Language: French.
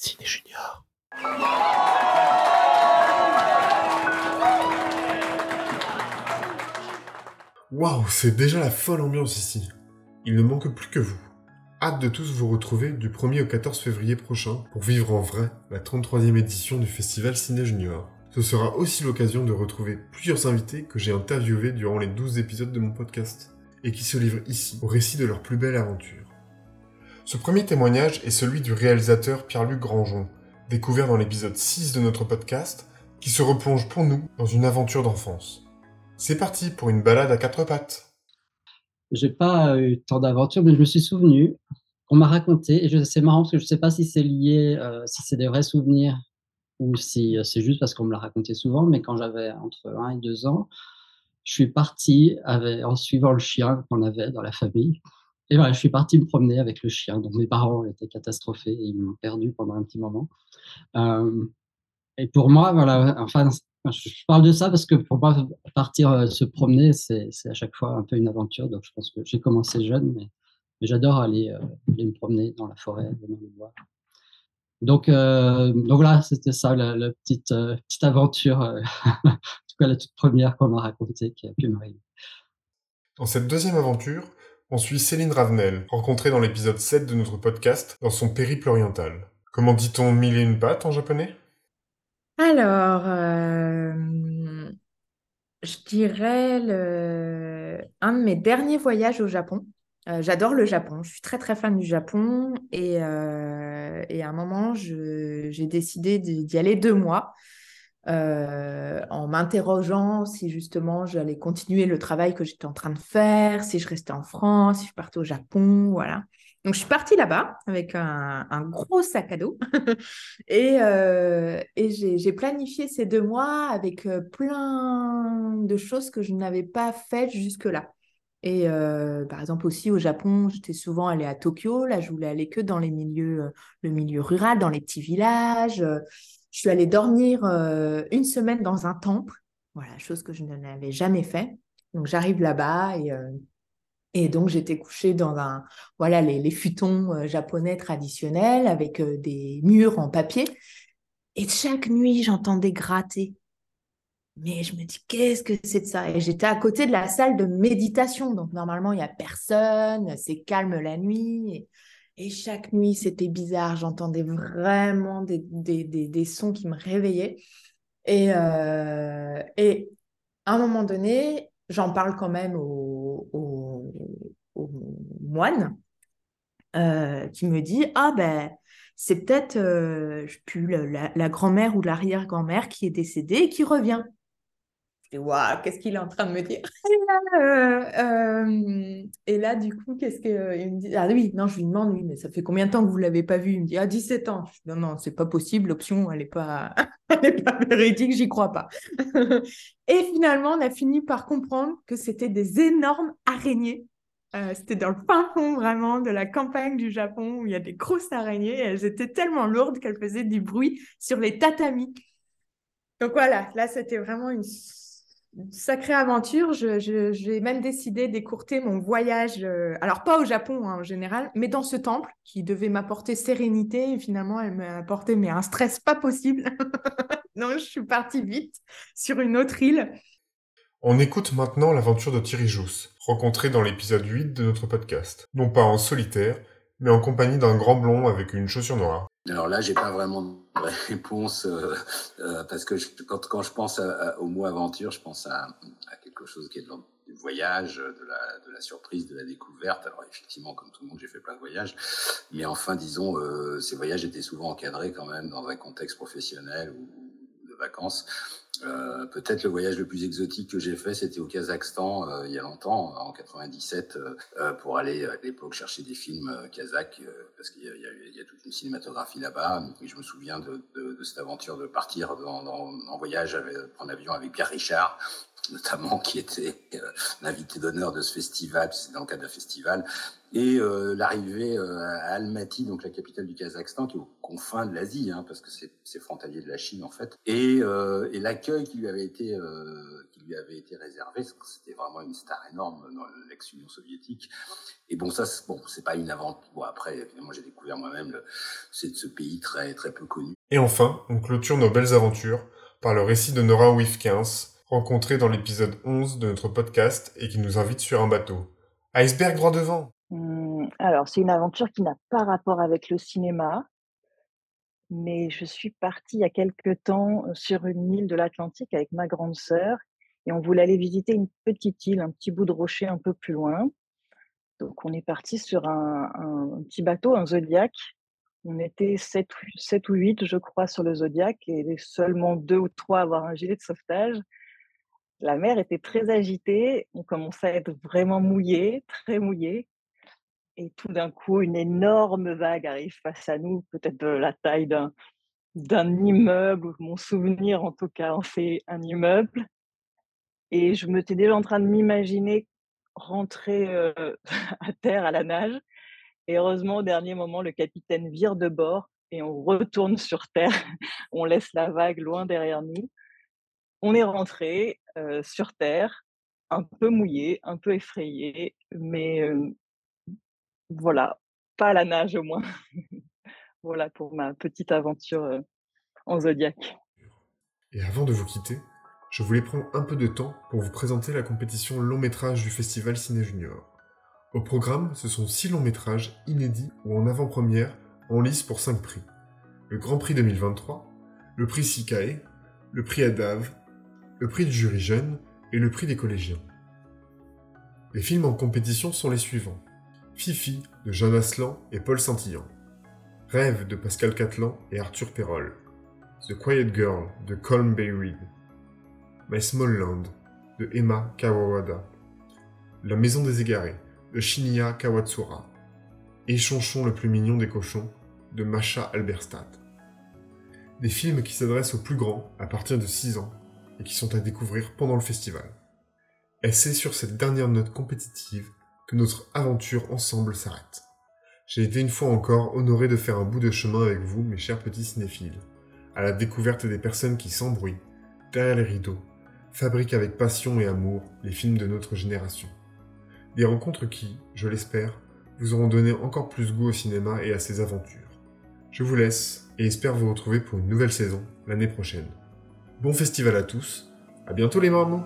Ciné Junior. Waouh, c'est déjà la folle ambiance ici. Il ne manque plus que vous. Hâte de tous vous retrouver du 1er au 14 février prochain pour vivre en vrai la 33e édition du festival Ciné Junior. Ce sera aussi l'occasion de retrouver plusieurs invités que j'ai interviewés durant les 12 épisodes de mon podcast et qui se livrent ici au récit de leur plus belle aventure. Ce premier témoignage est celui du réalisateur Pierre-Luc Grangeon, découvert dans l'épisode 6 de notre podcast, qui se replonge pour nous dans une aventure d'enfance. C'est parti pour une balade à quatre pattes. J'ai pas eu tant d'aventures, mais je me suis souvenu qu'on m'a raconté, et c'est marrant parce que je sais pas si c'est lié, euh, si c'est des vrais souvenirs ou si euh, c'est juste parce qu'on me l'a raconté souvent, mais quand j'avais entre 1 et 2 ans, je suis parti avec, en suivant le chien qu'on avait dans la famille. Et voilà, je suis parti me promener avec le chien. Donc mes parents étaient catastrophés et ils m'ont perdu pendant un petit moment. Euh, et pour moi, voilà, enfin, je parle de ça parce que pour moi, partir euh, se promener, c'est à chaque fois un peu une aventure. Donc, je pense que j'ai commencé jeune, mais, j'adore aller, euh, aller, me promener dans la forêt, dans les bois. Donc, donc voilà, c'était ça, la, petite, petite aventure, en tout cas la toute première qu'on m'a racontée, qui a pu m'arriver. Dans cette deuxième aventure, on suit Céline Ravenel, rencontrée dans l'épisode 7 de notre podcast, dans son périple oriental. Comment dit-on mille et une pattes en japonais? Alors, euh, je dirais un de mes derniers voyages au Japon. Euh, j'adore le Japon, je suis très très fan du Japon et, euh, et à un moment, j'ai décidé d'y aller deux mois en m'interrogeant si justement j'allais continuer le travail que j'étais en train de faire, si je restais en France, si je partais au Japon, voilà. Donc, je suis partie là-bas avec un, gros sac à dos et, euh, j'ai planifié ces deux mois avec euh, plein de choses que je n'avais pas faites jusque-là. Et euh, par exemple aussi au Japon, j'étais souvent allée à Tokyo. Là, je voulais aller que dans les milieux, le milieu rural, dans les petits villages. Je suis allée dormir une semaine dans un temple. Voilà, chose que je n'avais jamais fait. Donc j'arrive là-bas et et donc, j'étais couchée dans un, voilà, les, futons euh, japonais traditionnels avec euh, des murs en papier. Et chaque nuit, j'entendais gratter. Mais je me dis, qu'est-ce que c'est de ça? Et j'étais à côté de la salle de méditation. Donc, normalement, il n'y a personne, c'est calme la nuit. Chaque nuit, c'était bizarre. J'entendais vraiment des, des, des, sons qui me réveillaient. Et, euh, et à un moment donné, j'en parle quand même au, moine euh, qui me dit Ah ben, c'est peut-être euh, la, la grand-mère ou l'arrière-grand-mère qui est décédée et qui revient. Waouh, qu'est-ce qu'il est en train de me dire euh, Et là, du coup, qu'est-ce qu'il me dit Ah oui, non, je lui demande, oui, mais ça fait combien de temps que vous ne l'avez pas vu? Il me dit Ah, 17 ans. non, non, c'est pas possible, l'option, elle n'est pas, pas véridique, j'y crois pas. Et finalement, on a fini par comprendre que c'était des énormes araignées. Euh, c'était dans le fin fond vraiment de la campagne du Japon où il y a des grosses araignées. elles étaient tellement lourdes qu'elles faisaient du bruit sur les tatamis. Donc voilà, là c'était vraiment une sacrée aventure. J'ai même décidé d'écourter mon voyage, euh, alors pas au Japon hein, en général, mais dans ce temple qui devait m'apporter sérénité. Et finalement, elle m'a apporté mais un stress pas possible. Donc je suis partie vite sur une autre île. On écoute maintenant l'aventure de Thierry Jousse, rencontré dans l'épisode 8 de notre podcast. Non pas en solitaire, mais en compagnie d'un grand blond avec une chaussure noire. Alors là, j'ai pas vraiment de réponse euh, euh, parce que quand, je pense au mot aventure, je pense à, quelque chose qui est de du voyage, de la, de la surprise, de la découverte. Alors effectivement, comme tout le monde, j'ai fait plein de voyages, mais enfin, disons, euh, ces voyages étaient souvent encadrés quand même dans un contexte professionnel ou de vacances. Euh, peut-être le voyage le plus exotique que j'ai fait, c'était au Kazakhstan euh, il y a longtemps, en 97, euh, pour aller à l'époque chercher des films kazakhs, parce qu'il y, y, a toute une cinématographie là-bas. Et je me souviens de, de, de, cette aventure de partir dans, dans, en voyage, avec, prendre l'avion avec Pierre Richard, notamment qui était l'invité d'honneur de ce festival, c'est dans le cadre d'un festival, et l'arrivée à Almaty, donc la capitale du Kazakhstan, qui est aux confins de l'Asie, hein, parce que c'est frontalier de la Chine en fait, et, et l'accueil qui lui avait été qui lui avait été réservé, c'était vraiment une star énorme dans l'ex-Union soviétique. Et bon, ça, bon, c'est pas une aventure. Bon, après, évidemment, j'ai découvert moi-même, c'est de ce pays très très peu connu. Et enfin, on clôture nos belles aventures par le récit de Nora Wifkins, rencontré dans l'épisode 11 de notre podcast et qui nous invite sur un bateau. Iceberg droit devant mmh, Alors, c'est une aventure qui n'a pas rapport avec le cinéma, mais je suis partie il y a quelque temps sur une île de l'Atlantique avec ma grande sœur et on voulait aller visiter une petite île, un petit bout de rocher un peu plus loin. Donc, on est parti sur un, petit bateau, un Zodiac, on était 7, ou 8, je crois, sur le Zodiac et seulement deux ou trois à avoir un gilet de sauvetage. La mer était très agitée, on commençait à être vraiment mouillé, très mouillé. Et tout d'un coup, une énorme vague arrive face à nous, peut-être de la taille d'un, d'un immeuble, mon souvenir en tout cas en fait un immeuble. Et je me suis déjà en train de m'imaginer rentrer euh, à terre à la nage. Et heureusement, au dernier moment, le capitaine vire de bord et on retourne sur Terre. on laisse la vague loin derrière nous. On est rentré euh, sur Terre, un peu mouillé, un peu effrayé, mais voilà, pas à la nage au moins. voilà pour ma petite aventure en Zodiac. Et avant de vous quitter, je voulais prendre un peu de temps pour vous présenter la compétition long métrage du Festival Ciné Junior. Au programme, ce sont six longs métrages inédits ou en avant-première en lice pour 5 prix. Le Grand Prix 2023, le Prix Sikae, le Prix Adave, le Prix du jury jeune et le Prix des collégiens. Les films en compétition sont les suivants. Fifi de Jeanne Aslan et Paul Saint-Illan. Rêve de Pascal Catlan et Arthur Perrol. The Quiet Girl de Colm Bay My Small Land de Emma Kawawada. La Maison des Égarés de Shinya Kawatsura, et le plus mignon des cochons de Masha Alberstadt. Des films qui s'adressent aux plus grands à partir de 6 ans et qui sont à découvrir pendant le festival. Et c'est sur cette dernière note compétitive que notre aventure ensemble s'arrête. J'ai été une fois encore honoré de faire un bout de chemin avec vous, mes chers petits cinéphiles, à la découverte des personnes qui, bruit, derrière les rideaux, fabriquent avec passion et amour les films de notre génération. Des rencontres qui, je l'espère, vous auront donné encore plus goût au cinéma et à ses aventures. Je vous laisse et espère vous retrouver pour une nouvelle saison l'année prochaine. Bon festival à tous, à bientôt les marmots